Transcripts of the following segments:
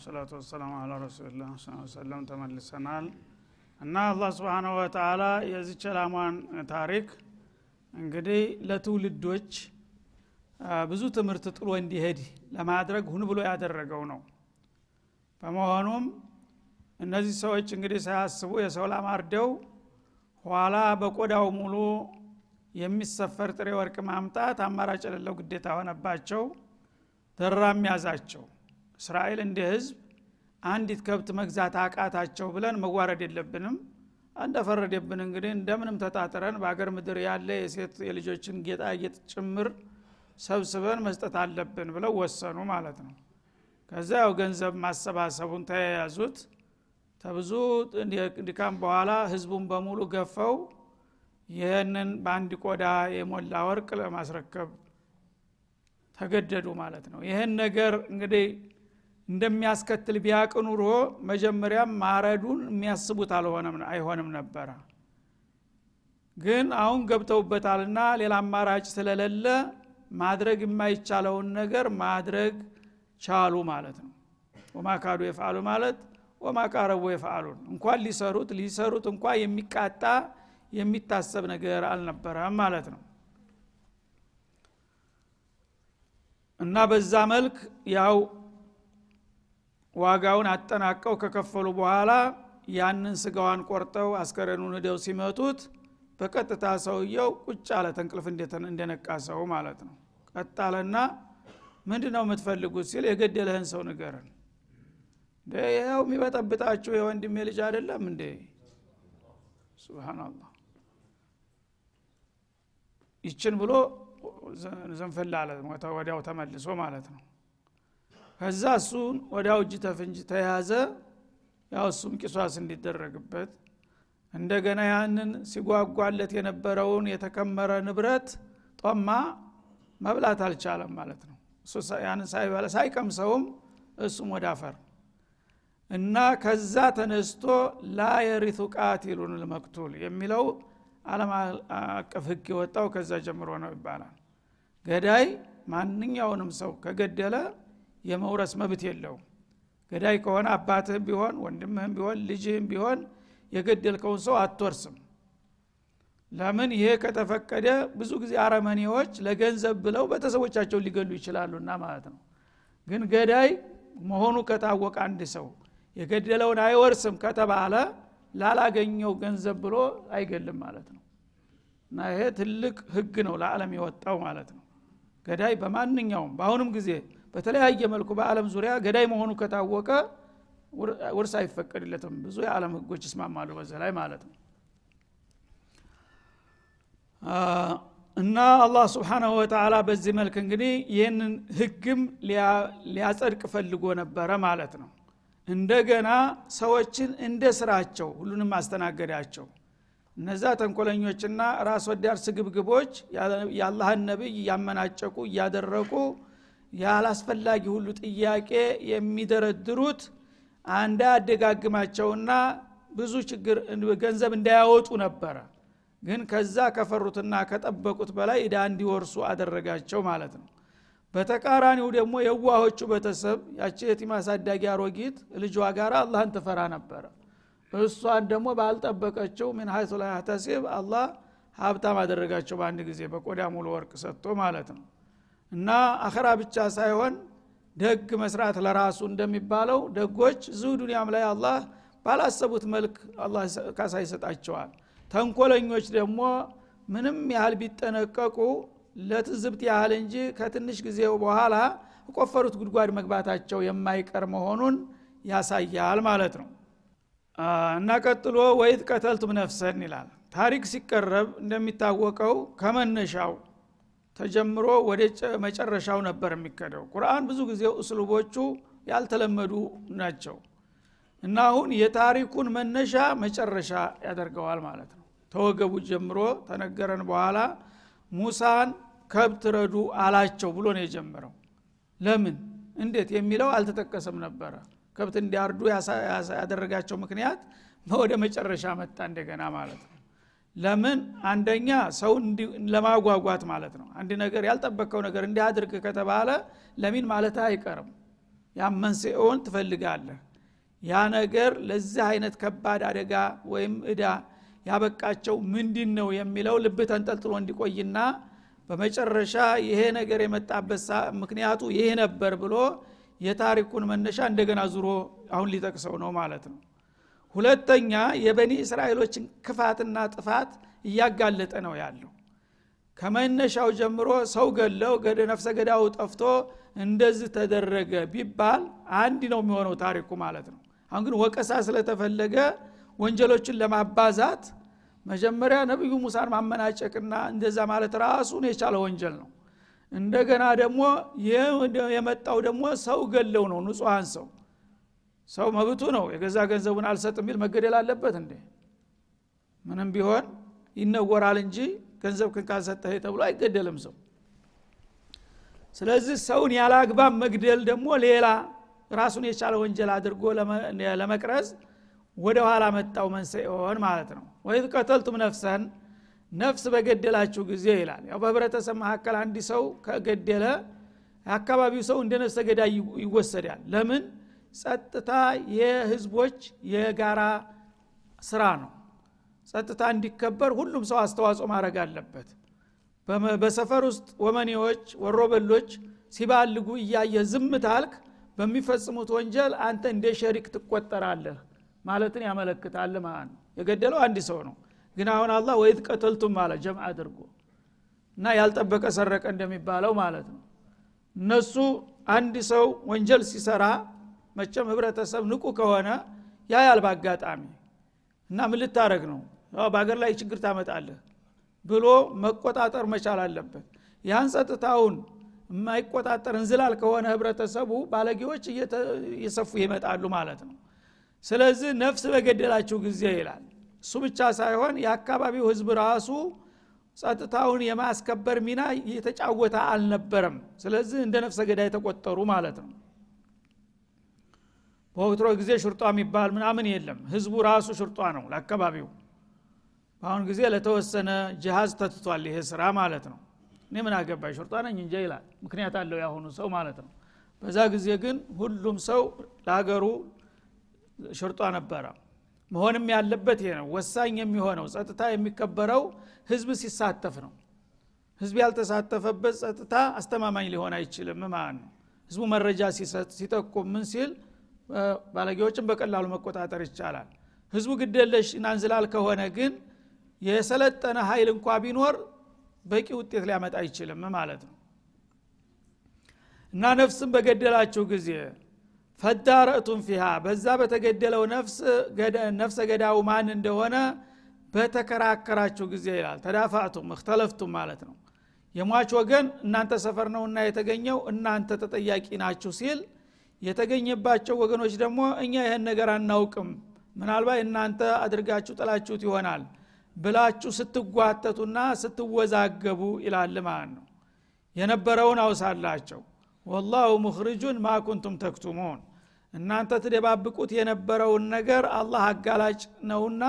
ወሰላቱ ወሰላሙ አላ ረሱልላ ተመልሰናል። እና አላህ ስብሓናሁ ወተላ የዚች ላሟን ታሪክ እንግዲህ ለትውልዶች ብዙ ትምህርት ጥሎ እንዲሄድ ለማድረግ ሁን ብሎ ያደረገው ነው። በመሆኑም እነዚህ ሰዎች እንግዲህ ሳያስቡ የሰው ላም አርደው ኋላ በቆዳው ሙሉ የሚሰፈር ጥሬ ወርቅ ማምጣት አማራጭ የሌለው ግዴታ ሆነባቸው። ደራም ያዛቸው እስራኤል እንደ ህዝብ አንዲት ከብት መግዛት አቃታቸው ብለን መዋረድ የለብንም። እንደፈረደብን እንግዲህ እንደምንም ተጣጥረን በአገር ምድር ያለ የሴት የልጆችን ጌጣጌጥ ጭምር ሰብስበን መስጠት አለብን ብለው ወሰኑ ማለት ነው። ከዛ ያው ገንዘብ ማሰባሰቡን ተያያዙት። ተብዙ ድካም በኋላ ህዝቡን በሙሉ ገፈው ይህንን በአንድ ቆዳ የሞላ ወርቅ ለማስረከብ ተገደዱ ማለት ነው። ይህን ነገር እንግዲህ እንደሚያስከትል ቢያቅ ኑሮ መጀመሪያም ማረዱን የሚያስቡት አልሆነም አይሆንም ነበረ። ግን አሁን ገብተውበታልና ሌላ አማራጭ ስለሌለ ማድረግ የማይቻለውን ነገር ማድረግ ቻሉ ማለት ነው። ወማካዱ የፍአሉ ማለት ወማቃረቡ የፍአሉን እንኳን ሊሰሩት ሊሰሩት እንኳ የሚቃጣ የሚታሰብ ነገር አልነበረም ማለት ነው። እና በዛ መልክ ያው ዋጋውን አጠናቀው ከከፈሉ በኋላ ያንን ስጋዋን ቆርጠው አስከሬኑን ሂደው ሲመቱት በቀጥታ ሰውየው ቁጭ አለ ተንቅልፍ እንደነቃ ሰው ማለት ነው። ቀጣለና ምንድ ነው የምትፈልጉት? ሲል የገደለህን ሰው ንገርን ይኸው የሚበጠብጣችሁ የወንድሜ ልጅ አይደለም እንዴ? ስብናላህ ይችን ብሎ ዘንፈል ወዲያው ተመልሶ ማለት ነው ከዛ እሱን ወዲያው እጅ ተፍንጅ ተያዘ። ያው እሱም ቂሷስ እንዲደረግበት። እንደገና ያንን ሲጓጓለት የነበረውን የተከመረ ንብረት ጦማ መብላት አልቻለም ማለት ነው። ያንን ሳይበላ ሳይቀምሰውም እሱም ወደ አፈር እና ከዛ ተነስቶ ላ የሪቱ ቃቲሉን ልመቅቱል የሚለው አለም አቀፍ ህግ የወጣው ከዛ ጀምሮ ነው ይባላል። ገዳይ ማንኛውንም ሰው ከገደለ የመውረስ መብት የለውም። ገዳይ ከሆነ አባትህም ቢሆን ወንድምህም ቢሆን ልጅህም ቢሆን የገደልከውን ሰው አትወርስም። ለምን? ይሄ ከተፈቀደ ብዙ ጊዜ አረመኔዎች ለገንዘብ ብለው ቤተሰቦቻቸው ሊገሉ ይችላሉና ማለት ነው። ግን ገዳይ መሆኑ ከታወቀ አንድ ሰው የገደለውን አይወርስም ከተባለ ላላገኘው ገንዘብ ብሎ አይገልም ማለት ነው። እና ይሄ ትልቅ ህግ ነው ለዓለም የወጣው ማለት ነው። ገዳይ በማንኛውም በአሁንም ጊዜ በተለያየ መልኩ በአለም ዙሪያ ገዳይ መሆኑ ከታወቀ ውርስ አይፈቀድለትም። ብዙ የዓለም ህጎች ይስማማሉ በዛ ላይ ማለት ነው። እና አላህ ስብሓናሁ ወተላ በዚህ መልክ እንግዲህ ይህንን ህግም ሊያጸድቅ ፈልጎ ነበረ ማለት ነው። እንደገና ሰዎችን እንደ ስራቸው ሁሉንም አስተናገዳቸው። እነዛ ተንኮለኞችና ራስ ወዳድ ስግብግቦች የአላህን ነቢይ እያመናጨቁ እያደረቁ ያላስፈላጊ ሁሉ ጥያቄ የሚደረድሩት አንዳ አደጋግማቸውና ብዙ ችግር ገንዘብ እንዳያወጡ ነበረ። ግን ከዛ ከፈሩትና ከጠበቁት በላይ እዳ እንዲወርሱ አደረጋቸው ማለት ነው። በተቃራኒው ደግሞ የዋሆቹ ቤተሰብ ያቺ የቲም አሳዳጊ አሮጊት ልጇ ጋር አላህን ትፈራ ነበረ። እሷን ደግሞ ባልጠበቀችው ምን ሀይቱ ላይ አላህ ሀብታም አደረጋቸው በአንድ ጊዜ በቆዳ ሙሉ ወርቅ ሰጥቶ ማለት ነው እና አኸራ ብቻ ሳይሆን ደግ መስራት ለራሱ እንደሚባለው ደጎች እዚሁ ዱኒያም ላይ አላህ ባላሰቡት መልክ አላህ ካሳ ይሰጣቸዋል። ተንኮለኞች ደግሞ ምንም ያህል ቢጠነቀቁ ለትዝብት ያህል እንጂ ከትንሽ ጊዜ በኋላ ቆፈሩት ጉድጓድ መግባታቸው የማይቀር መሆኑን ያሳያል ማለት ነው። እና ቀጥሎ ወይት ቀተልቱም ነፍሰን ይላል። ታሪክ ሲቀረብ እንደሚታወቀው ከመነሻው ተጀምሮ ወደ መጨረሻው ነበር የሚከደው። ቁርአን ብዙ ጊዜ እስሉቦቹ ያልተለመዱ ናቸው እና አሁን የታሪኩን መነሻ መጨረሻ ያደርገዋል ማለት ነው። ተወገቡ ጀምሮ ተነገረን በኋላ ሙሳን ከብት ረዱ አላቸው ብሎ ነው የጀመረው። ለምን? እንዴት? የሚለው አልተጠቀሰም ነበረ። ከብት እንዲያርዱ ያደረጋቸው ምክንያት ወደ መጨረሻ መጣ እንደገና ማለት ነው ለምን? አንደኛ ሰው ለማጓጓት ማለት ነው። አንድ ነገር ያልጠበቀው ነገር እንዲያድርግ ከተባለ ለሚን ማለት አይቀርም? ያ መንስኤውን ትፈልጋለህ። ያ ነገር ለዚህ አይነት ከባድ አደጋ ወይም እዳ ያበቃቸው ምንድን ነው የሚለው ልብህ ተንጠልጥሎ እንዲቆይና በመጨረሻ ይሄ ነገር የመጣበት ምክንያቱ ይሄ ነበር ብሎ የታሪኩን መነሻ እንደገና ዙሮ አሁን ሊጠቅሰው ነው ማለት ነው ሁለተኛ የበኒ እስራኤሎችን ክፋትና ጥፋት እያጋለጠ ነው ያለው። ከመነሻው ጀምሮ ሰው ገለው ገደ ነፍሰ ገዳው ጠፍቶ እንደዚህ ተደረገ ቢባል አንድ ነው የሚሆነው ታሪኩ ማለት ነው። አሁን ግን ወቀሳ ስለተፈለገ ወንጀሎችን ለማባዛት መጀመሪያ ነቢዩ ሙሳን ማመናጨቅና እንደዛ ማለት ራሱን የቻለ ወንጀል ነው። እንደገና ደግሞ የመጣው ደግሞ ሰው ገለው ነው ንጹሐን ሰው ሰው መብቱ ነው። የገዛ ገንዘቡን አልሰጥ የሚል መገደል አለበት እንዴ? ምንም ቢሆን ይነወራል እንጂ ገንዘብ ክን ካልሰጠህ ተብሎ አይገደልም ሰው። ስለዚህ ሰውን ያለ አግባብ መግደል ደግሞ ሌላ ራሱን የቻለ ወንጀል አድርጎ ለመቅረጽ ወደ ኋላ መጣው መንስኤውን ማለት ነው። ወይ ቀተልቱም ነፍሰን ነፍስ በገደላችሁ ጊዜ ይላል። ያው በህብረተሰብ መካከል አንድ ሰው ከገደለ የአካባቢው ሰው እንደ ነፍሰ ገዳይ ይወሰዳል። ለምን ጸጥታ የህዝቦች የጋራ ስራ ነው። ጸጥታ እንዲከበር ሁሉም ሰው አስተዋጽኦ ማድረግ አለበት። በሰፈር ውስጥ ወመኔዎች ወሮበሎች ሲባልጉ እያየ ዝም ታልክ በሚፈጽሙት ወንጀል አንተ እንደ ሸሪክ ትቆጠራለህ ማለትን ያመለክታል ማለት ነው። የገደለው አንድ ሰው ነው። ግን አሁን አላህ ወይት ቀተልቱም አለ ጀምዕ አድርጎ እና ያልጠበቀ ሰረቀ እንደሚባለው ማለት ነው። እነሱ አንድ ሰው ወንጀል ሲሰራ መቸም ህብረተሰብ ንቁ ከሆነ ያያል በአጋጣሚ። እና ምን ልታረግ ነው? በሀገር ላይ ችግር ታመጣለህ ብሎ መቆጣጠር መቻል አለበት። ያን ጸጥታውን የማይቆጣጠር እንዝላል ከሆነ ህብረተሰቡ ባለጌዎች እየሰፉ ይመጣሉ ማለት ነው። ስለዚህ ነፍስ በገደላችሁ ጊዜ ይላል። እሱ ብቻ ሳይሆን የአካባቢው ህዝብ ራሱ ጸጥታውን የማስከበር ሚና እየተጫወተ አልነበረም። ስለዚህ እንደ ነፍሰ ገዳይ የተቆጠሩ ማለት ነው በወትሮ ጊዜ ሽርጧ የሚባል ምናምን የለም። ህዝቡ ራሱ ሽርጧ ነው ለአካባቢው። በአሁን ጊዜ ለተወሰነ ጅሃዝ ተትቷል ይሄ ስራ ማለት ነው። እኔ ምን አገባኝ? ሽርጧ ነኝ እንጂ ይላል። ምክንያት አለው ያሁኑ ሰው ማለት ነው። በዛ ጊዜ ግን ሁሉም ሰው ለሀገሩ ሽርጧ ነበረ። መሆንም ያለበት ይሄ ነው። ወሳኝ የሚሆነው ጸጥታ የሚከበረው ህዝብ ሲሳተፍ ነው። ህዝብ ያልተሳተፈበት ጸጥታ አስተማማኝ ሊሆን አይችልም ማለት ነው። ህዝቡ መረጃ ሲጠቁም ምን ሲል ባለጌዎችን በቀላሉ መቆጣጠር ይቻላል። ህዝቡ ግደለሽ ናንዝላል ከሆነ ግን የሰለጠነ ኃይል እንኳ ቢኖር በቂ ውጤት ሊያመጣ አይችልም ማለት ነው። እና ነፍስን በገደላችሁ ጊዜ ፈዳረእቱም ፊሃ በዛ በተገደለው ነፍሰ ገዳው ማን እንደሆነ በተከራከራችሁ ጊዜ ይላል። ተዳፋዕቱም እክተለፍቱም ማለት ነው። የሟች ወገን እናንተ ሰፈር ነውና የተገኘው እናንተ ተጠያቂ ናችሁ ሲል የተገኘባቸው ወገኖች ደግሞ እኛ ይህን ነገር አናውቅም። ምናልባት እናንተ አድርጋችሁ ጥላችሁት ይሆናል ብላችሁ ስትጓተቱና ስትወዛገቡ ይላል ማለት ነው። የነበረውን አውሳላቸው። ወላሁ ሙኽርጁን ማ ኩንቱም ተክቱሙን። እናንተ ትደባብቁት የነበረውን ነገር አላህ አጋላጭ ነውና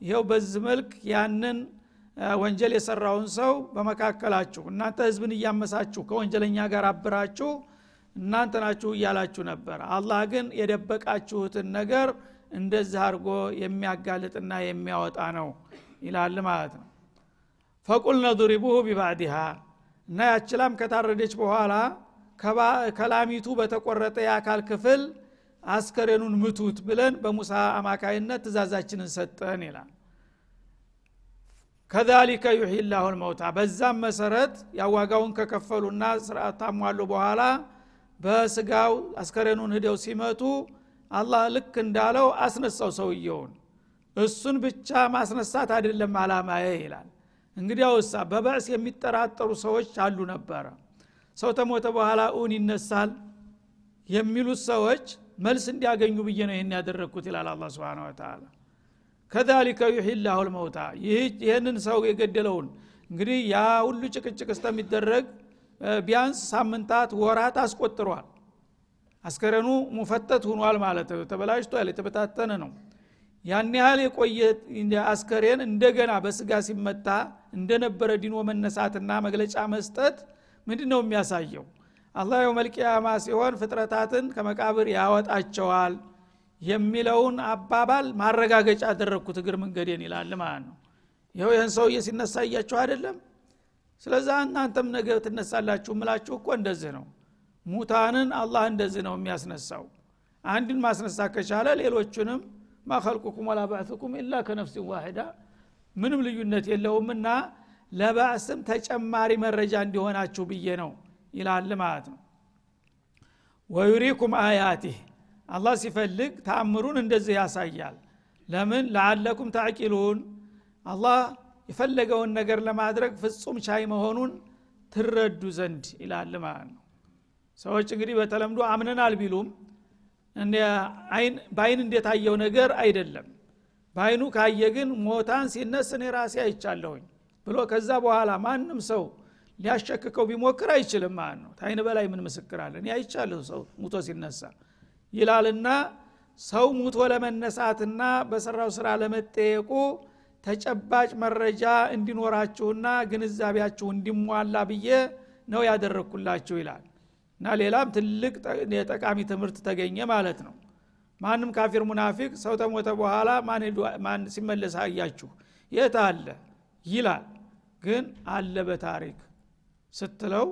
ይኸው በዚህ መልክ ያንን ወንጀል የሰራውን ሰው በመካከላችሁ እናንተ ህዝብን እያመሳችሁ ከወንጀለኛ ጋር አብራችሁ እናንተ ናችሁ እያላችሁ ነበር። አላህ ግን የደበቃችሁትን ነገር እንደዚህ አድርጎ የሚያጋልጥና የሚያወጣ ነው ይላል ማለት ነው። ፈቁልነ ዱሪቡሁ ቢባዕድሃ እና ያችላም ከታረደች በኋላ ከላሚቱ በተቆረጠ የአካል ክፍል አስከሬኑን ምቱት ብለን በሙሳ አማካይነት ትእዛዛችንን ሰጠን ይላል። ከዛሊከ ዩሒ ላሁ ልመውታ በዛም መሰረት ያዋጋውን ከከፈሉና ስርአት ታሟሉ በኋላ በስጋው አስከሬኑን ሂደው ሲመቱ አላህ ልክ እንዳለው አስነሳው ሰውየውን። እሱን ብቻ ማስነሳት አይደለም አላማዬ ይላል። እንግዲያውሳ በበዕስ የሚጠራጠሩ ሰዎች አሉ ነበረ። ሰው ተሞተ በኋላ እውን ይነሳል የሚሉት ሰዎች መልስ እንዲያገኙ ብዬ ነው ይህን ያደረግኩት ይላል አላ ስብን ተላ ከዛሊከ ዩሒላሁ ልመውታ ይህንን ሰው የገደለውን እንግዲህ ያ ሁሉ ጭቅጭቅ እስከሚደረግ ቢያንስ ሳምንታት ወራት አስቆጥሯል። አስከረኑ ሙፈተት ሁኗል ማለት ነው። ተበላሽቷል የተበታተነ ነው። ያን ያህል የቆየ አስከሬን እንደገና በስጋ ሲመታ እንደነበረ ዲኖ መነሳትና መግለጫ መስጠት ምንድ ነው የሚያሳየው? አላህ የውመልቅያማ ሲሆን ፍጥረታትን ከመቃብር ያወጣቸዋል የሚለውን አባባል ማረጋገጫ አደረግኩት እግር መንገዴን ይላል ማለት ነው። ይኸው ይህን ሰውዬ ሲነሳ እያችሁ አይደለም ስለዛ እናንተም ነገ ትነሳላችሁ። ምላችሁ እኮ እንደዚህ ነው። ሙታንን አላህ እንደዚህ ነው የሚያስነሳው። አንድን ማስነሳት ከቻለ ሌሎቹንም ማከልቁኩም ወላ ባዕትኩም ኢላ ከነፍሲን ዋሂዳ ምንም ልዩነት የለውምና ለባዕስም ተጨማሪ መረጃ እንዲሆናችሁ ብዬ ነው ይላል ማለት ነው። ወዩሪኩም አያቲህ አላህ ሲፈልግ ተአምሩን እንደዚህ ያሳያል። ለምን? ለአለኩም ታዕቂሉን። አላህ የፈለገውን ነገር ለማድረግ ፍጹም ቻይ መሆኑን ትረዱ ዘንድ ይላል ማለት ነው። ሰዎች እንግዲህ በተለምዶ አምነናል ቢሉም በአይን እንደታየው ነገር አይደለም። በአይኑ ካየ ግን ሞታን ሲነስ እኔ ራሴ አይቻለሁኝ ብሎ ከዛ በኋላ ማንም ሰው ሊያሸክከው ቢሞክር አይችልም ማለት ነው። ታይን በላይ ምን ምስክር አለን አይቻለሁ ሰው ሙቶ ሲነሳ ይላልና ሰው ሙቶ ለመነሳትና በሰራው ስራ ለመጠየቁ ተጨባጭ መረጃ እንዲኖራችሁና ግንዛቤያችሁ እንዲሟላ ብዬ ነው ያደረግኩላችሁ ይላል። እና ሌላም ትልቅ የጠቃሚ ትምህርት ተገኘ ማለት ነው። ማንም ካፊር ሙናፊቅ ሰው ተሞተ በኋላ ማን ሲመለስ አያችሁ? የት አለ? ይላል። ግን አለ በታሪክ ስትለው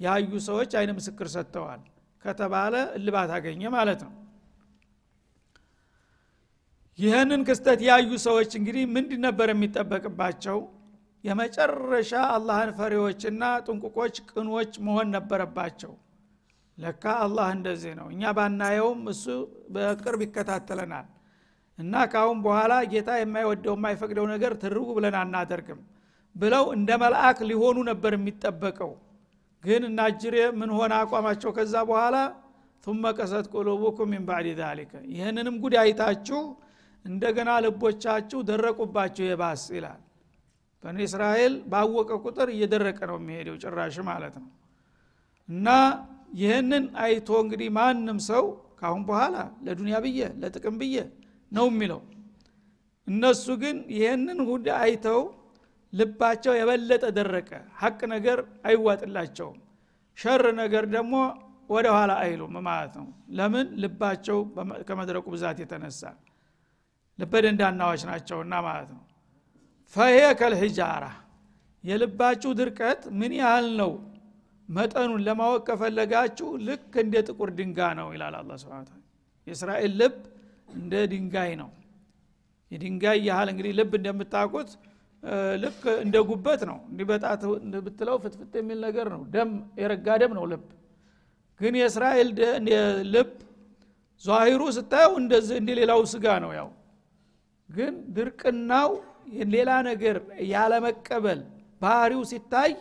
ያዩ ሰዎች አይነ ምስክር ሰጥተዋል ከተባለ እልባት አገኘ ማለት ነው ይህንን ክስተት ያዩ ሰዎች እንግዲህ ምንድ ነበር የሚጠበቅባቸው? የመጨረሻ አላህን ፈሪዎችና ጥንቁቆች ቅኖች መሆን ነበረባቸው። ለካ አላህ እንደዚህ ነው። እኛ ባናየውም እሱ በቅርብ ይከታተለናል። እና ካሁን በኋላ ጌታ የማይወደው የማይፈቅደው ነገር ትርጉ ብለን አናደርግም ብለው እንደ መልአክ ሊሆኑ ነበር የሚጠበቀው። ግን እናጅሬ ምን ሆነ አቋማቸው? ከዛ በኋላ ثم ቀሰት ቁሉቡኩም ሚን ባዕድ ዛሊከ። ይህንንም ጉድ አይታችሁ እንደገና ልቦቻችሁ ደረቁባችሁ የባስ ይላል። በኒ እስራኤል ባወቀ ቁጥር እየደረቀ ነው የሚሄደው ጭራሽ ማለት ነው። እና ይህንን አይቶ እንግዲህ ማንም ሰው ካሁን በኋላ ለዱንያ ብዬ ለጥቅም ብዬ ነው የሚለው። እነሱ ግን ይህንን ሁድ አይተው ልባቸው የበለጠ ደረቀ። ሀቅ ነገር አይዋጥላቸውም። ሸር ነገር ደግሞ ወደ ኋላ አይሉም ማለት ነው። ለምን? ልባቸው ከመድረቁ ብዛት የተነሳ ልበደንዳናዎች ናቸውና ማለት ነው። ፈሄ ከልሂጃራ የልባችሁ ድርቀት ምን ያህል ነው? መጠኑን ለማወቅ ከፈለጋችሁ ልክ እንደ ጥቁር ድንጋ ነው ይላል አላ ስብን የእስራኤል ልብ እንደ ድንጋይ ነው። የድንጋይ ያህል እንግዲህ ልብ እንደምታውቁት ልክ እንደ ጉበት ነው። እንዲህ በጣት ብትለው ፍትፍት የሚል ነገር ነው። ደም የረጋ ደም ነው ልብ። ግን የእስራኤል ልብ ዛሂሩ ስታየው እንደ ሌላው ስጋ ነው ያው ግን ድርቅናው ሌላ ነገር ያለመቀበል ባህሪው ሲታይ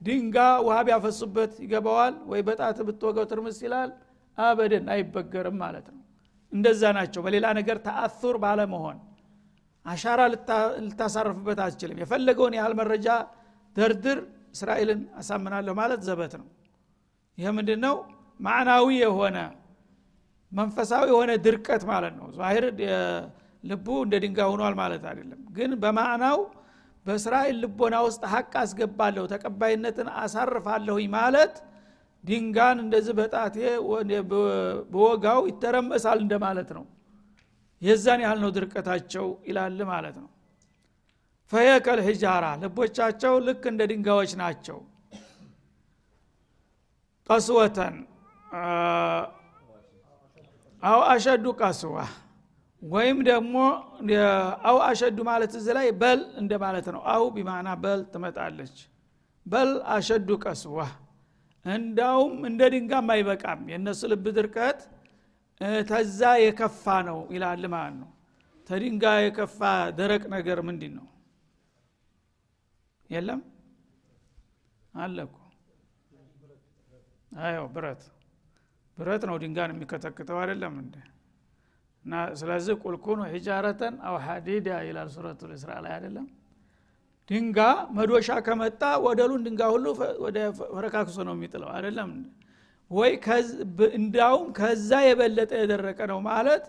ድንጋ ውሃ ቢያፈሱበት ይገባዋል ወይ በጣት ብትወገው ትርምስ ይላል? አበደን አይበገርም ማለት ነው። እንደዛ ናቸው። በሌላ ነገር ተአሱር ባለመሆን አሻራ ልታሳርፍበት አትችልም። የፈለገውን ያህል መረጃ ደርድር እስራኤልን አሳምናለሁ ማለት ዘበት ነው። ይህ ምንድ ነው ማዕናዊ የሆነ መንፈሳዊ የሆነ ድርቀት ማለት ነው። ዛሂር ልቡ እንደ ድንጋይ ሆኗል ማለት አይደለም። ግን በማዕናው በእስራኤል ልቦና ውስጥ ሀቅ አስገባለሁ ተቀባይነትን አሳርፋለሁኝ ማለት ድንጋን እንደዚህ በጣቴ በወጋው ይተረመሳል እንደማለት ነው። የዛን ያህል ነው ድርቀታቸው ይላል ማለት ነው። ፈየከል ሂጃራ ልቦቻቸው ልክ እንደ ድንጋዮች ናቸው። ቀስወተን አው አሸዱ ቀስዋ ወይም ደግሞ አው አሸዱ ማለት እዚ ላይ በል እንደ ማለት ነው። አው ቢማና በል ትመጣለች። በል አሸዱ ቀስዋ። እንዳውም እንደ ድንጋም አይበቃም። የእነሱ ልብ ድርቀት ተዛ የከፋ ነው ይላል ማለት ነው። ተድንጋ የከፋ ደረቅ ነገር ምንድን ነው የለም? አለ እኮ። አዮ ብረት። ብረት ነው ድንጋን የሚከተክተው አይደለም እና ስለዚህ ቁልኩኑ ሂጃረተን አው ሀዲዳ ይላል ሱረቱ ልስራ ላይ አይደለም? ድንጋ መዶሻ ከመጣ ወደሉን ድንጋ ሁሉ ወደ ፈረካክሶ ነው የሚጥለው አይደለም? ወይ እንዳውም ከዛ የበለጠ የደረቀ ነው ማለት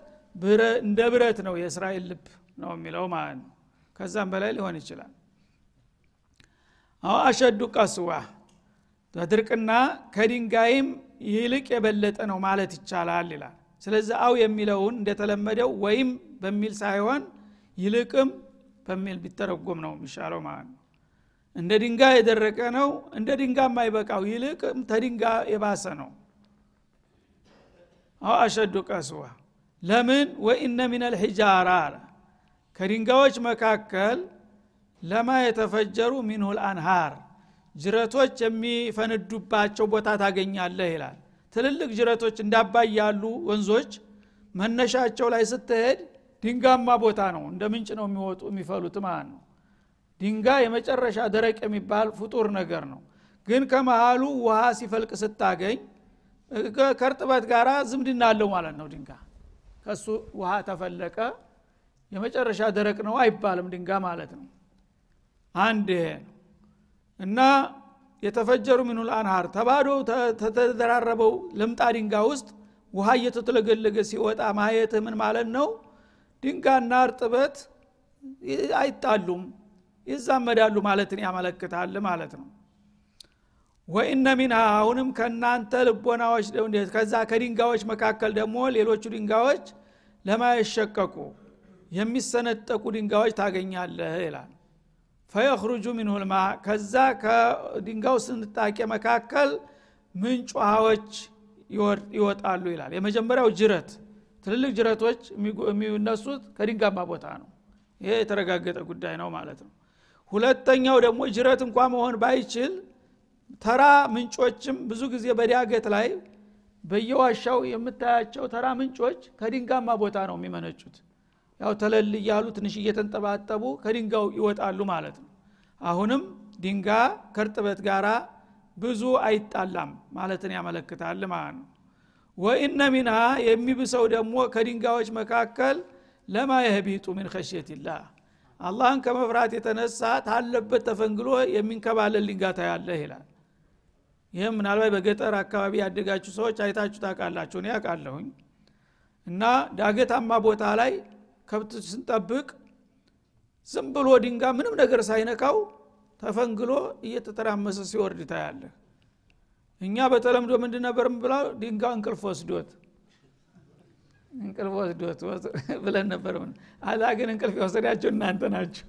እንደ ብረት ነው የእስራኤል ልብ ነው የሚለው ማለት ነው። ከዛም በላይ ሊሆን ይችላል። አው አሸዱ ቀስዋ በድርቅና ከድንጋይም ይልቅ የበለጠ ነው ማለት ይቻላል ይላል ስለዚህ አው የሚለውን እንደተለመደው ወይም በሚል ሳይሆን ይልቅም በሚል ቢተረጎም ነው የሚሻለው ማለት ነው። እንደ ድንጋይ የደረቀ ነው እንደ ድንጋይ የማይበቃው ይልቅም ተድንጋ የባሰ ነው። አው አሸዱ ቀስዋ። ለምን? ወኢነ ሚን አልሒጃራ አለ። ከድንጋዮች መካከል ለማ የተፈጀሩ ሚንሁ ልአንሃር ጅረቶች የሚፈነዱባቸው ቦታ ታገኛለህ ይላል ትልልቅ ጅረቶች እንዳባይ ያሉ ወንዞች መነሻቸው ላይ ስትሄድ ድንጋማ ቦታ ነው። እንደ ምንጭ ነው የሚወጡ የሚፈሉት ማለት ነው። ድንጋ የመጨረሻ ደረቅ የሚባል ፍጡር ነገር ነው። ግን ከመሃሉ ውሃ ሲፈልቅ ስታገኝ ከእርጥበት ጋር ዝምድና አለው ማለት ነው ድንጋ። ከሱ ውሃ ተፈለቀ። የመጨረሻ ደረቅ ነው አይባልም ድንጋ ማለት ነው። አንድ እና የተፈጀሩ ሚኑል አንሃር? ተባዶ ተተደራረበው ልምጣ ድንጋ ውስጥ ውሃ እየተተለገለገ ሲወጣ ማየትህ ምን ማለት ነው? ድንጋና እርጥበት አይጣሉም ይዛመዳሉ ማለትን ያመለክታል ማለት ነው። ወኢነ ሚንሃ አሁንም ከእናንተ ልቦናዎች ከዛ ከድንጋዮች መካከል ደግሞ ሌሎቹ ድንጋዮች ለማየሸቀቁ የሚሰነጠቁ ድንጋዮች ታገኛለህ ይላል ፈየኽሩጁ ሚንሁ ልማ ከዛ ከድንጋው ስንጣቄ መካከል ምንጭ ውሃዎች ይወጣሉ ይላል። የመጀመሪያው ጅረት ትልልቅ ጅረቶች የሚነሱት ከድንጋማ ቦታ ነው። ይሄ የተረጋገጠ ጉዳይ ነው ማለት ነው። ሁለተኛው ደግሞ ጅረት እንኳ መሆን ባይችል ተራ ምንጮችም ብዙ ጊዜ በዳገት ላይ በየዋሻው የምታያቸው ተራ ምንጮች ከድንጋማ ቦታ ነው የሚመነጩት ያው ተለል እያሉ ትንሽ እየተንጠባጠቡ ከድንጋው ይወጣሉ ማለት ነው። አሁንም ድንጋ ከእርጥበት ጋር ብዙ አይጣላም ማለትን ያመለክታል ማለት ነው። ወኢነ ሚንሃ የሚብሰው ደግሞ ከድንጋዮች መካከል ለማ የህቢጡ ምን ከሽየትላህ አላህን ከመፍራት የተነሳ ታለበት ተፈንግሎ የሚንከባለል ድንጋ ታያለህ ይላል። ይህም ምናልባት በገጠር አካባቢ ያደጋችሁ ሰዎች አይታችሁ ታውቃላችሁ። እኔ ያውቃለሁኝ እና ዳገታማ ቦታ ላይ ከብት ስንጠብቅ ዝም ብሎ ድንጋ ምንም ነገር ሳይነካው ተፈንግሎ እየተተራመሰ ሲወርድ ታያለህ። እኛ በተለምዶ ምንድ ነበር ብላው ድንጋ እንቅልፍ ወስዶት። እንቅልፍ ወስዶት ብለን ነበር አዛ ግን እንቅልፍ የወሰዳቸው እናንተ ናቸው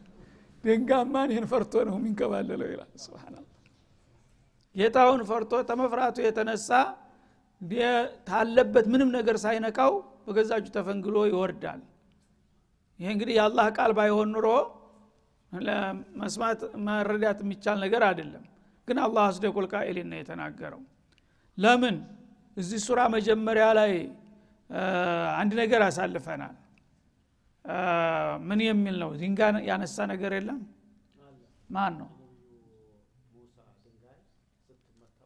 ድንጋማን ይህን ፈርቶ ነው የሚንከባለለው ይላል። ስብናላ ጌታውን ፈርቶ ተመፍራቱ የተነሳ ታለበት ምንም ነገር ሳይነካው በገዛጁ ተፈንግሎ ይወርዳል ይህ እንግዲህ የአላህ ቃል ባይሆን ኑሮ መስማት መረዳት የሚቻል ነገር አይደለም። ግን አላህ አስደቁል ቃኢሊን ነው የተናገረው። ለምን? እዚህ ሱራ መጀመሪያ ላይ አንድ ነገር አሳልፈናል። ምን የሚል ነው? ድንጋ ያነሳ ነገር የለም? ማን ነው?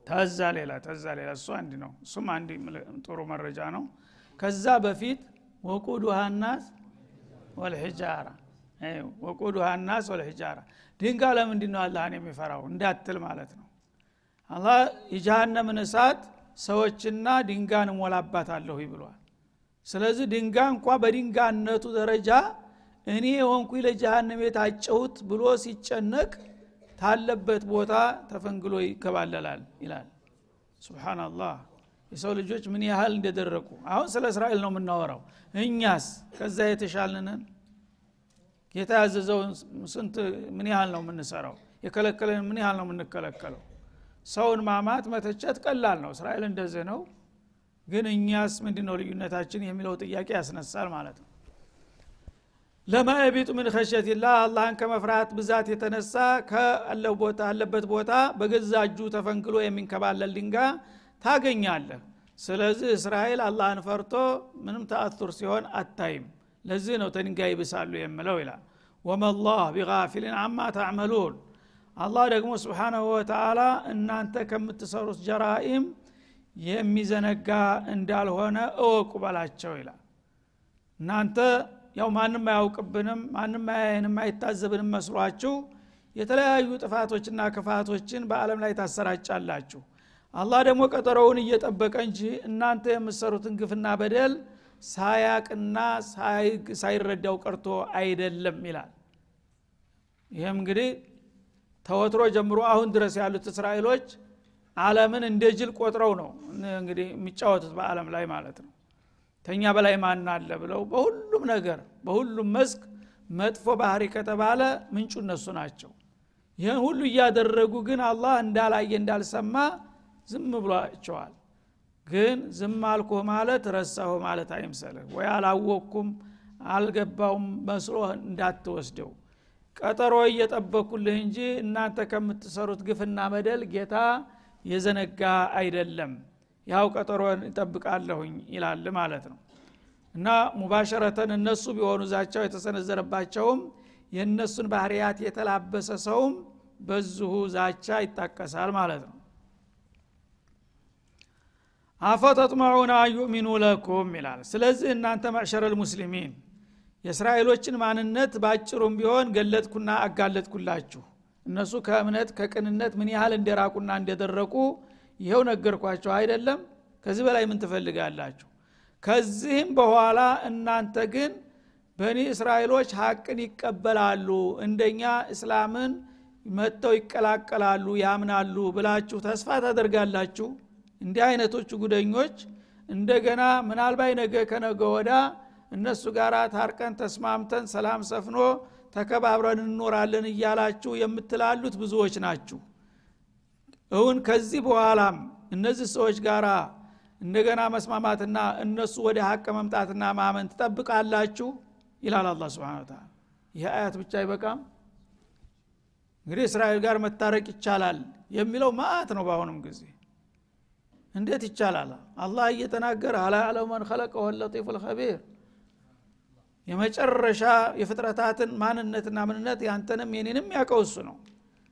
ተዛ ሌላ ተዛ ሌላ እሱ አንድ ነው። እሱም አንድ ጥሩ መረጃ ነው። ከዛ በፊት ወቁዱሃ ናስ ወልሒጃራ ወቁዱሃ ናስ ወልሒጃራ ድንጋ ለምንድን ነው አላህን የሚፈራው? እንዳትል ማለት ነው። አላህ የጀሃነምን እሳት ሰዎችና ድንጋን እሞላባታለሁ ብሏል። ስለዚህ ድንጋ እንኳ በድንጋነቱ ደረጃ እኔ የሆንኩ ለጀሃነም የታጨሁት ብሎ ሲጨነቅ ታለበት ቦታ ተፈንግሎ ይከባለላል ይላል። ስብናላህ የሰው ልጆች ምን ያህል እንደደረቁ? አሁን ስለ እስራኤል ነው የምናወራው። እኛስ ከዛ የተሻልንን ጌታ ያዘዘውን ስንት ምን ያህል ነው የምንሰራው? የከለከለን ምን ያህል ነው የምንከለከለው? ሰውን ማማት መተቸት ቀላል ነው። እስራኤል እንደዚህ ነው። ግን እኛስ ምንድ ነው ልዩነታችን የሚለው ጥያቄ ያስነሳል ማለት ነው። ለማ የቢጡ ምን ከሸትላህ አላህን ከመፍራት ብዛት የተነሳ ከአለበት ቦታ በገዛ እጁ ተፈንክሎ የሚንከባለል ድንጋ ታገኛለህ። ስለዚህ እስራኤል አላህን ፈርቶ ምንም ተአቱር ሲሆን አታይም። ለዚህ ነው ተድንጋይ ይብሳሉ የምለው ይላል። ወመላህ ቢጋፊልን አማ ታዕመሉን አላህ ደግሞ ስብሓናሁ ወተላ እናንተ ከምትሰሩት ጀራኢም የሚዘነጋ እንዳልሆነ እወቁ በላቸው ይላል። እናንተ ያው ማንም አያውቅብንም ማንም አያየንም አይታዘብንም መስሏችሁ የተለያዩ ጥፋቶችና ክፋቶችን በአለም ላይ ታሰራጫላችሁ አላህ ደግሞ ቀጠሮውን እየጠበቀ እንጂ እናንተ የምትሰሩትን ግፍና በደል ሳያቅና ሳይረዳው ቀርቶ አይደለም ይላል። ይህም እንግዲህ ተወትሮ ጀምሮ አሁን ድረስ ያሉት እስራኤሎች አለምን እንደ ጅል ቆጥረው ነው እንግዲህ የሚጫወቱት በአለም ላይ ማለት ነው። ተኛ በላይ ማን አለ ብለው በሁሉም ነገር በሁሉም መስክ መጥፎ ባህሪ ከተባለ ምንጩ እነሱ ናቸው። ይህን ሁሉ እያደረጉ ግን አላህ እንዳላየ እንዳልሰማ ዝም ብሏቸዋል ግን ዝም አልኩህ ማለት ረሳሁ ማለት አይምሰልህ። ወይ አላወቅኩም አልገባውም መስሎ እንዳትወስደው። ቀጠሮ እየጠበኩልህ እንጂ እናንተ ከምትሰሩት ግፍና በደል ጌታ የዘነጋ አይደለም። ያው ቀጠሮ ይጠብቃለሁኝ ይላል ማለት ነው። እና ሙባሸረተን እነሱ ቢሆኑ ዛቻው የተሰነዘረባቸውም የእነሱን ባህርያት የተላበሰ ሰውም በዚሁ ዛቻ ይጣቀሳል ማለት ነው አፈተጥመዑን አዩእሚኑ ለኩም ይላል። ስለዚህ እናንተ ማዕሸረ ልሙስሊሚን የእስራኤሎችን ማንነት በአጭሩም ቢሆን ገለጥኩና አጋለጥኩላችሁ። እነሱ ከእምነት ከቅንነት ምን ያህል እንደራቁና እንደደረቁ ይኸው ነገርኳቸው አይደለም? ከዚህ በላይ ምን ትፈልጋላችሁ? ከዚህም በኋላ እናንተ ግን በኒ እስራኤሎች ሀቅን ይቀበላሉ እንደኛ እስላምን መጥተው ይቀላቀላሉ ያምናሉ ብላችሁ ተስፋ ታደርጋላችሁ እንዲህ አይነቶቹ ጉደኞች እንደገና ምናልባት ነገ ከነገ ወዳ እነሱ ጋር ታርቀን ተስማምተን ሰላም ሰፍኖ ተከባብረን እንኖራለን እያላችሁ የምትላሉት ብዙዎች ናችሁ። እውን ከዚህ በኋላም እነዚህ ሰዎች ጋር እንደገና መስማማትና እነሱ ወደ ሀቅ መምጣትና ማመን ትጠብቃላችሁ? ይላል አላ ስብን ታላ ይህ አያት ብቻ አይበቃም? እንግዲህ እስራኤል ጋር መታረቅ ይቻላል የሚለው ማአት ነው በአሁኑም ጊዜ እንዴት ይቻላል? አላህ እየተናገረ አላ ያለው መን ከለቀ ወለጢፉ ልከቢር የመጨረሻ የፍጥረታትን ማንነትና ምንነት ያንተንም የኔንም ያውቀው እሱ ነው።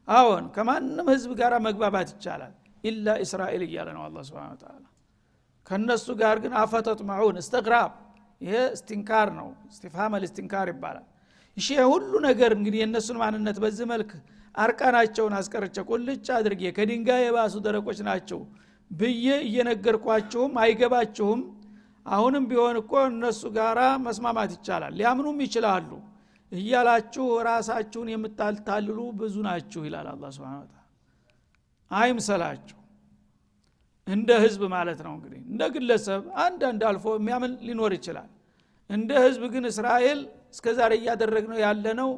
አዎን ከማንም ህዝብ ጋር መግባባት ይቻላል። ኢላ እስራኤል እያለ ነው አላ ስብን ተላ ከእነሱ ጋር ግን አፈተጥመዑን እስተግራብ። ይሄ እስቲንካር ነው። እስቲፋም ልስቲንካር ይባላል። እሺ ሁሉ ነገር እንግዲህ የእነሱን ማንነት በዚህ መልክ አርቃናቸውን አስቀርቸ ቁልጭ አድርጌ ከድንጋይ የባሱ ደረቆች ናቸው ብዬ እየነገርኳችሁም አይገባችሁም። አሁንም ቢሆን እኮ እነሱ ጋር መስማማት ይቻላል። ሊያምኑም ይችላሉ። እያላችሁ ራሳችሁን የምታልታልሉ ብዙ ናችሁ ይላል አላ ስብን አይምሰላችሁ። እንደ ህዝብ ማለት ነው እንግዲህ። እንደ ግለሰብ አንዳንድ አልፎ የሚያምን ሊኖር ይችላል። እንደ ህዝብ ግን እስራኤል እስከ ዛሬ እያደረግነው ያለ ነው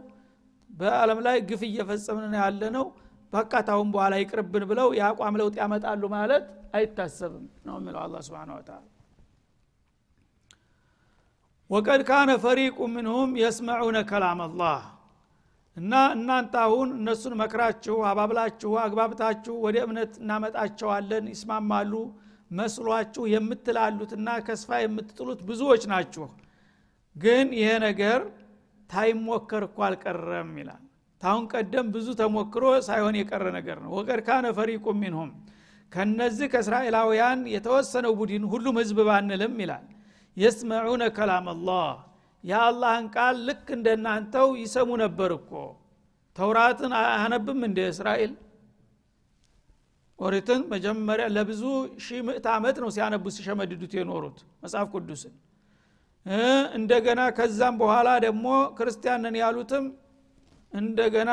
በአለም ላይ ግፍ እየፈጸምን ያለ ነው በቃታውን በኋላ ይቅርብን ብለው የአቋም ለውጥ ያመጣሉ ማለት አይታሰብም ነው የሚለው አላ ስብን ወተላ ወቀድ ካነ ፈሪቁ ምንሁም የስመዑነ ከላም አላህ። እና እናንተ አሁን እነሱን መክራችሁ አባብላችሁ አግባብታችሁ ወደ እምነት እናመጣቸዋለን ይስማማሉ መስሏችሁ የምትላሉትና ከስፋ የምትጥሉት ብዙዎች ናችሁ። ግን ይሄ ነገር ታይሞከር እኮ አልቀረም ይላል። ታሁን ቀደም ብዙ ተሞክሮ ሳይሆን የቀረ ነገር ነው። ወቀድ ካነ ፈሪቁ ሚንሁም ከነዚህ ከእስራኤላውያን የተወሰነው ቡድን ሁሉም ህዝብ ባንልም ይላል። የስመዑነ ከላም አላህ። የአላህን ቃል ልክ እንደናንተው ይሰሙ ነበር እኮ። ተውራትን አያነብም እንደ እስራኤል? ኦሪትን መጀመሪያ ለብዙ ሺህ ምዕት ዓመት ነው ሲያነቡ ሲሸመድዱት የኖሩት መጽሐፍ ቅዱስን። እንደገና ከዛም በኋላ ደግሞ ክርስቲያንን ያሉትም እንደገና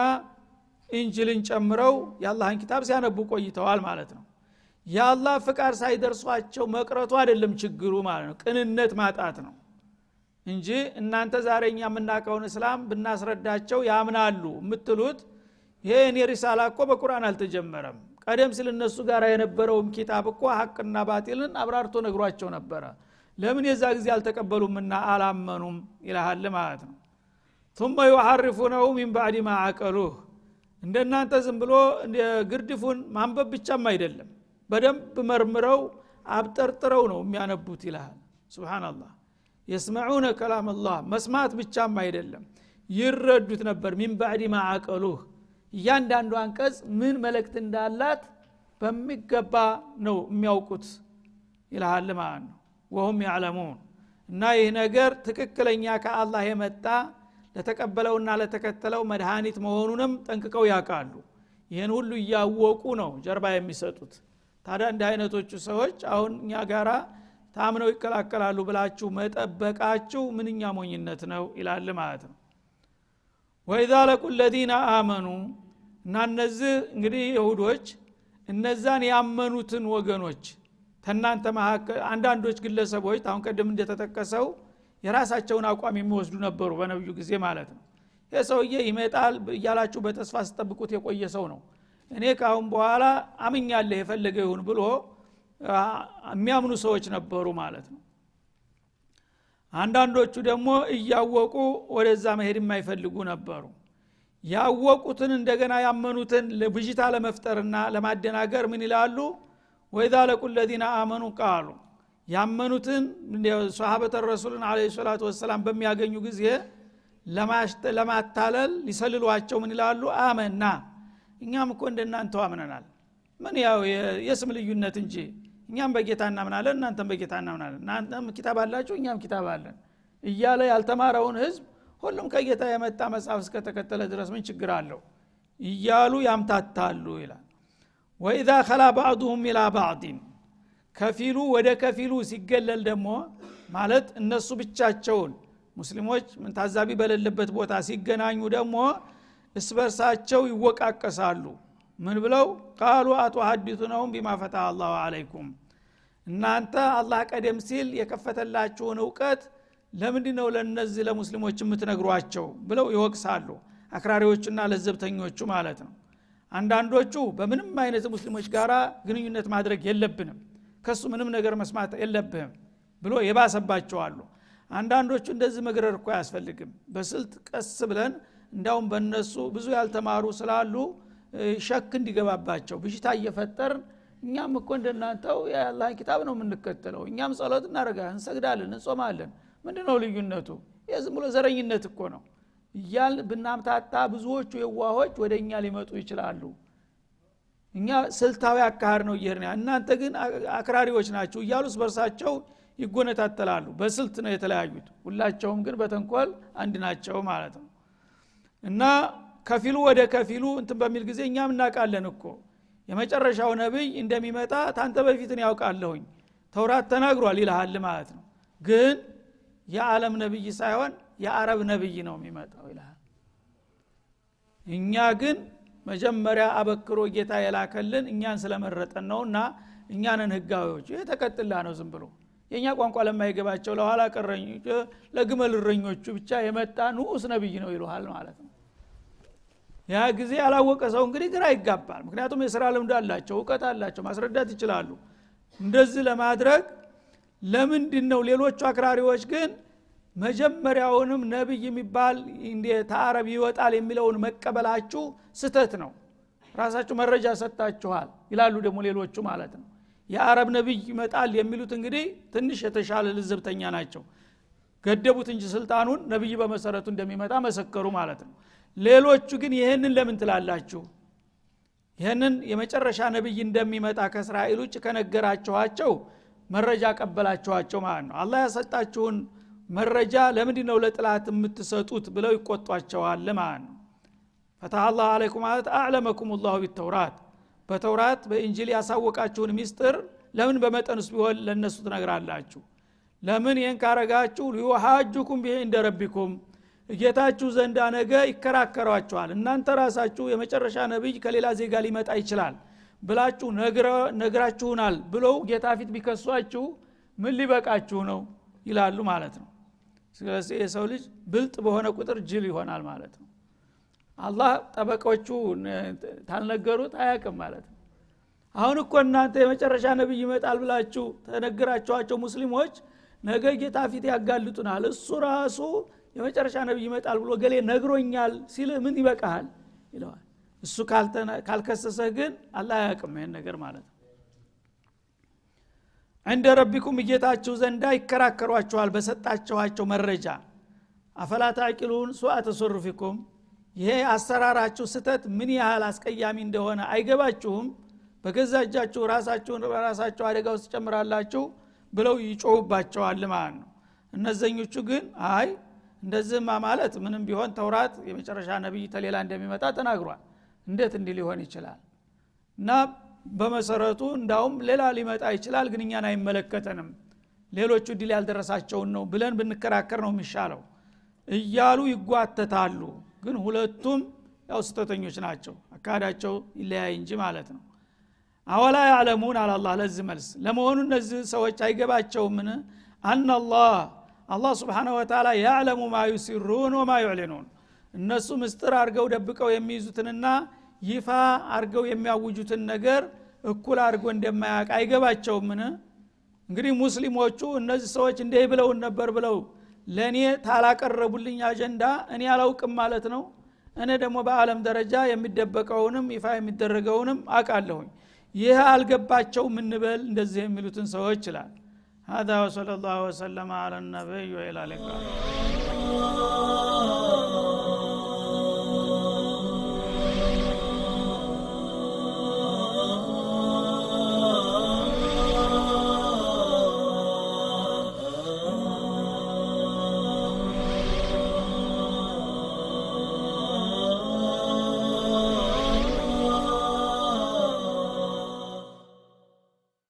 ኢንጅልን ጨምረው የአላህን ኪታብ ሲያነቡ ቆይተዋል ማለት ነው የአላህ ፍቃድ ሳይደርሷቸው መቅረቱ አይደለም ችግሩ ማለት ነው። ቅንነት ማጣት ነው እንጂ እናንተ ዛሬ እኛ የምናውቀውን እስላም ብናስረዳቸው ያምናሉ የምትሉት ይሄ እኔ ሪሳላ እኮ በቁርአን አልተጀመረም። ቀደም ሲል እነሱ ጋር የነበረውም ኪታብ እኮ ሀቅና ባጢልን አብራርቶ ነግሯቸው ነበረ። ለምን የዛ ጊዜ አልተቀበሉምና አላመኑም ይልሃል ማለት ነው። ቱመ ዩሐርፉነው ሚን ባዕድ ማ አቀሉህ። እንደናንተ ዝም ብሎ ግርድፉን ማንበብ ብቻም አይደለም። በደንብ መርምረው አብጠርጥረው ነው የሚያነቡት ይልሃል ስብናላህ የስመዑነ ከላም አላህ መስማት ብቻም አይደለም። ይረዱት ነበር። ሚን ባዕድ ማዓቀሉህ እያንዳንዱ አንቀጽ ምን መልእክት እንዳላት በሚገባ ነው የሚያውቁት ይልሃል ማለት ነው። ወሁም ያዕለሙን። እና ይህ ነገር ትክክለኛ ከአላህ የመጣ ለተቀበለውና ለተከተለው መድኃኒት መሆኑንም ጠንቅቀው ያውቃሉ። ይህን ሁሉ እያወቁ ነው ጀርባ የሚሰጡት ታዲያ እንዲህ አይነቶቹ ሰዎች አሁን እኛ ጋራ ታምነው ይቀላቀላሉ ብላችሁ መጠበቃችሁ ምንኛ ሞኝነት ነው ይላል ማለት ነው። ወኢዛ ለቁ አመኑ እና እነዚህ እንግዲህ ይሁዶች እነዛን ያመኑትን ወገኖች ተናንተ መካከል አንዳንዶች ግለሰቦች አሁን ቀደም እንደተጠቀሰው የራሳቸውን አቋም የሚወስዱ ነበሩ በነብዩ ጊዜ ማለት ነው። ይህ ሰውዬ ይመጣል እያላችሁ በተስፋ ስጠብቁት የቆየ ሰው ነው እኔ ካሁን በኋላ አምኛለህ የፈለገ ይሁን ብሎ የሚያምኑ ሰዎች ነበሩ ማለት ነው። አንዳንዶቹ ደግሞ እያወቁ ወደዛ መሄድ የማይፈልጉ ነበሩ። ያወቁትን እንደገና ያመኑትን ብዥታ ለመፍጠርና ለማደናገር ምን ይላሉ? ወይዛ ለቁ ለዚነ አመኑ ቃሉ። ያመኑትን ሰሃበተ ረሱልን አለ ሰላቱ ወሰላም በሚያገኙ ጊዜ ለማታለል ሊሰልሏቸው ምን ይላሉ? አመና እኛም እኮ እንደናንተው አምነናል። ምን ያው የስም ልዩነት እንጂ እኛም በጌታ እናምናለን እናንተም በጌታ እናምናለን። እናንተም ኪታብ አላችሁ እኛም ኪታብ አለን። እያለ ያልተማረውን ህዝብ ሁሉም ከጌታ የመጣ መጽሐፍ እስከተከተለ ድረስ ምን ችግር አለው? እያሉ ያምታታሉ ይላል። ወኢዛ ከላ ባዕዱሁም ኢላ ባዕዲን ከፊሉ ወደ ከፊሉ ሲገለል ደግሞ ማለት እነሱ ብቻቸውን ሙስሊሞች ታዛቢ በሌለበት ቦታ ሲገናኙ ደግሞ እስበርሳቸው ይወቃቀሳሉ። ምን ብለው? ቃሉ አቶ ሀዲቱነውም ቢማ ፈታ አላሁ አለይኩም እናንተ አላህ ቀደም ሲል የከፈተላችሁን እውቀት ለምንድ ነው ለነዚህ ለሙስሊሞች የምትነግሯቸው? ብለው ይወቅሳሉ። አክራሪዎቹና ለዘብተኞቹ ማለት ነው። አንዳንዶቹ በምንም አይነት ሙስሊሞች ጋር ግንኙነት ማድረግ የለብንም ከሱ ምንም ነገር መስማት የለብህም ብሎ የባሰባቸዋሉ አንዳንዶቹ እንደዚህ መግረር እኮ አያስፈልግም። በስልት ቀስ ብለን እንዳውም በእነሱ ብዙ ያልተማሩ ስላሉ ሸክ እንዲገባባቸው ብሽታ እየፈጠርን እኛም እኮ እንደናንተው የአላህን ኪታብ ነው የምንከተለው። እኛም ጸሎት እናደርጋለን እንሰግዳለን እንጾማለን። ምንድ ነው ልዩነቱ የዝም ብሎ ዘረኝነት እኮ ነው እያል ብናምታታ ብዙዎቹ የዋሆች ወደ እኛ ሊመጡ ይችላሉ። እኛ ስልታዊ አካሃድ ነው እየሄድን እናንተ ግን አክራሪዎች ናቸው እያሉስ በርሳቸው ይጎነታተላሉ። በስልት ነው የተለያዩት። ሁላቸውም ግን በተንኮል አንድ ናቸው ማለት ነው እና ከፊሉ ወደ ከፊሉ እንትን በሚል ጊዜ እኛም እናውቃለን እኮ። የመጨረሻው ነቢይ እንደሚመጣ ታንተ በፊትን ያውቃለሁኝ ተውራት ተናግሯል ይልሃል ማለት ነው። ግን የዓለም ነቢይ ሳይሆን የአረብ ነቢይ ነው የሚመጣው ይልሃል። እኛ ግን መጀመሪያ አበክሮ ጌታ የላከልን እኛን ስለመረጠን ነውና እኛንን ህጋዊዎች ይህ ተቀጥላ ነው ዝም ብሎ። የእኛ ቋንቋ ለማይገባቸው ለኋላ ቀረኞች ለግመል እረኞቹ ብቻ የመጣ ንዑስ ነቢይ ነው ይሉሃል ማለት ነው ያ ጊዜ ያላወቀ ሰው እንግዲህ ግራ ይጋባል። ምክንያቱም የስራ ልምድ አላቸው እውቀት አላቸው ማስረዳት ይችላሉ። እንደዚህ ለማድረግ ለምንድን ነው ሌሎቹ አክራሪዎች ግን መጀመሪያውንም ነቢይ የሚባል ተአረብ ይወጣል የሚለውን መቀበላችሁ ስተት ነው። ራሳችሁ መረጃ ሰጥታችኋል ይላሉ ደግሞ ሌሎቹ ማለት ነው። የአረብ ነቢይ ይመጣል የሚሉት እንግዲህ ትንሽ የተሻለ ልዝብተኛ ናቸው። ገደቡት እንጂ ስልጣኑን ነቢይ በመሰረቱ እንደሚመጣ መሰከሩ ማለት ነው ሌሎቹ ግን ይህንን ለምን ትላላችሁ? ይህንን የመጨረሻ ነቢይ እንደሚመጣ ከእስራኤል ውጭ ከነገራችኋቸው መረጃ ቀበላችኋቸው ማለት ነው። አላህ ያሰጣችሁን መረጃ ለምንድ ነው ለጥላት የምትሰጡት ብለው ይቆጧቸዋል ማለት ነው። ፈታህ አላህ አለይኩም ማለት አዕለመኩም ላሁ ቢተውራት። በተውራት በእንጅል ያሳወቃችሁን ሚስጥር ለምን በመጠን ውስጥ ቢሆን ለእነሱ ትነግራላችሁ? ለምን ይህን ካረጋችሁ ሊዩሃጁኩም ብሄ እንደ ረቢኩም ጌታችሁ ዘንዳ ነገ ይከራከሯቸዋል እናንተ ራሳችሁ የመጨረሻ ነቢይ ከሌላ ዜጋ ሊመጣ ይችላል ብላችሁ ነግራችሁናል ብለው ጌታ ፊት ቢከሷችሁ ምን ሊበቃችሁ ነው ይላሉ ማለት ነው። ስለዚህ የሰው ልጅ ብልጥ በሆነ ቁጥር ጅል ይሆናል ማለት ነው። አላህ ጠበቆቹ ታልነገሩት አያቅም ማለት ነው። አሁን እኮ እናንተ የመጨረሻ ነቢይ ይመጣል ብላችሁ ተነግራችኋቸው ሙስሊሞች ነገ ጌታ ፊት ያጋልጡናል። እሱ ራሱ የመጨረሻ ነቢይ ይመጣል ብሎ ገሌ ነግሮኛል ሲል ምን ይበቃሃል? ይለዋል። እሱ ካልከሰሰህ ግን አላህ አያቅም ይህን ነገር ማለት ነው። እንደ ረቢኩም እጌታችሁ ዘንዳ ይከራከሯቸዋል በሰጣችኋቸው መረጃ። አፈላ ታቂሉን ሱአ ተሶሩፊኩም ይሄ አሰራራችሁ ስተት ምን ያህል አስቀያሚ እንደሆነ አይገባችሁም። በገዛ እጃችሁ ራሳችሁን በራሳችሁ አደጋ ውስጥ ጨምራላችሁ ብለው ይጮሁባቸዋል ማለት ነው። እነዘኞቹ ግን አይ እንደዚህማ ማለት ምንም ቢሆን ተውራት የመጨረሻ ነቢይ ተሌላ እንደሚመጣ ተናግሯል። እንዴት እንዲህ ሊሆን ይችላል? እና በመሰረቱ እንዳውም ሌላ ሊመጣ ይችላል ግን እኛን አይመለከተንም። ሌሎቹ ድል ያልደረሳቸውን ነው ብለን ብንከራከር ነው የሚሻለው እያሉ ይጓተታሉ። ግን ሁለቱም ያው ስተተኞች ናቸው። አካሄዳቸው ይለያይ እንጂ ማለት ነው። አወላ ያዕለሙን አላላ ለዚህ መልስ ለመሆኑ እነዚህ ሰዎች አይገባቸውምን? አናላህ አላህ ስብሓነ ወተላ ያዕለሙ ማ ዩሲሩን ወማ ዩዕሊኑን። እነሱ ምስጥር አድርገው ደብቀው የሚይዙትንና ይፋ አድርገው የሚያውጁትን ነገር እኩል አድርጎ እንደማያውቅ አይገባቸውምን? እንግዲህ ሙስሊሞቹ እነዚህ ሰዎች እንዲህ ብለውን ነበር ብለው ለእኔ ታላቀረቡልኝ አጀንዳ እኔ አላውቅም ማለት ነው። እኔ ደግሞ በአለም ደረጃ የሚደበቀውንም ይፋ የሚደረገውንም አውቃለሁኝ። ይህ አልገባቸው ምንበል እንደዚህ የሚሉትን ሰዎች ይላል هذا وصلى الله وسلم على النبي وإلى اللقاء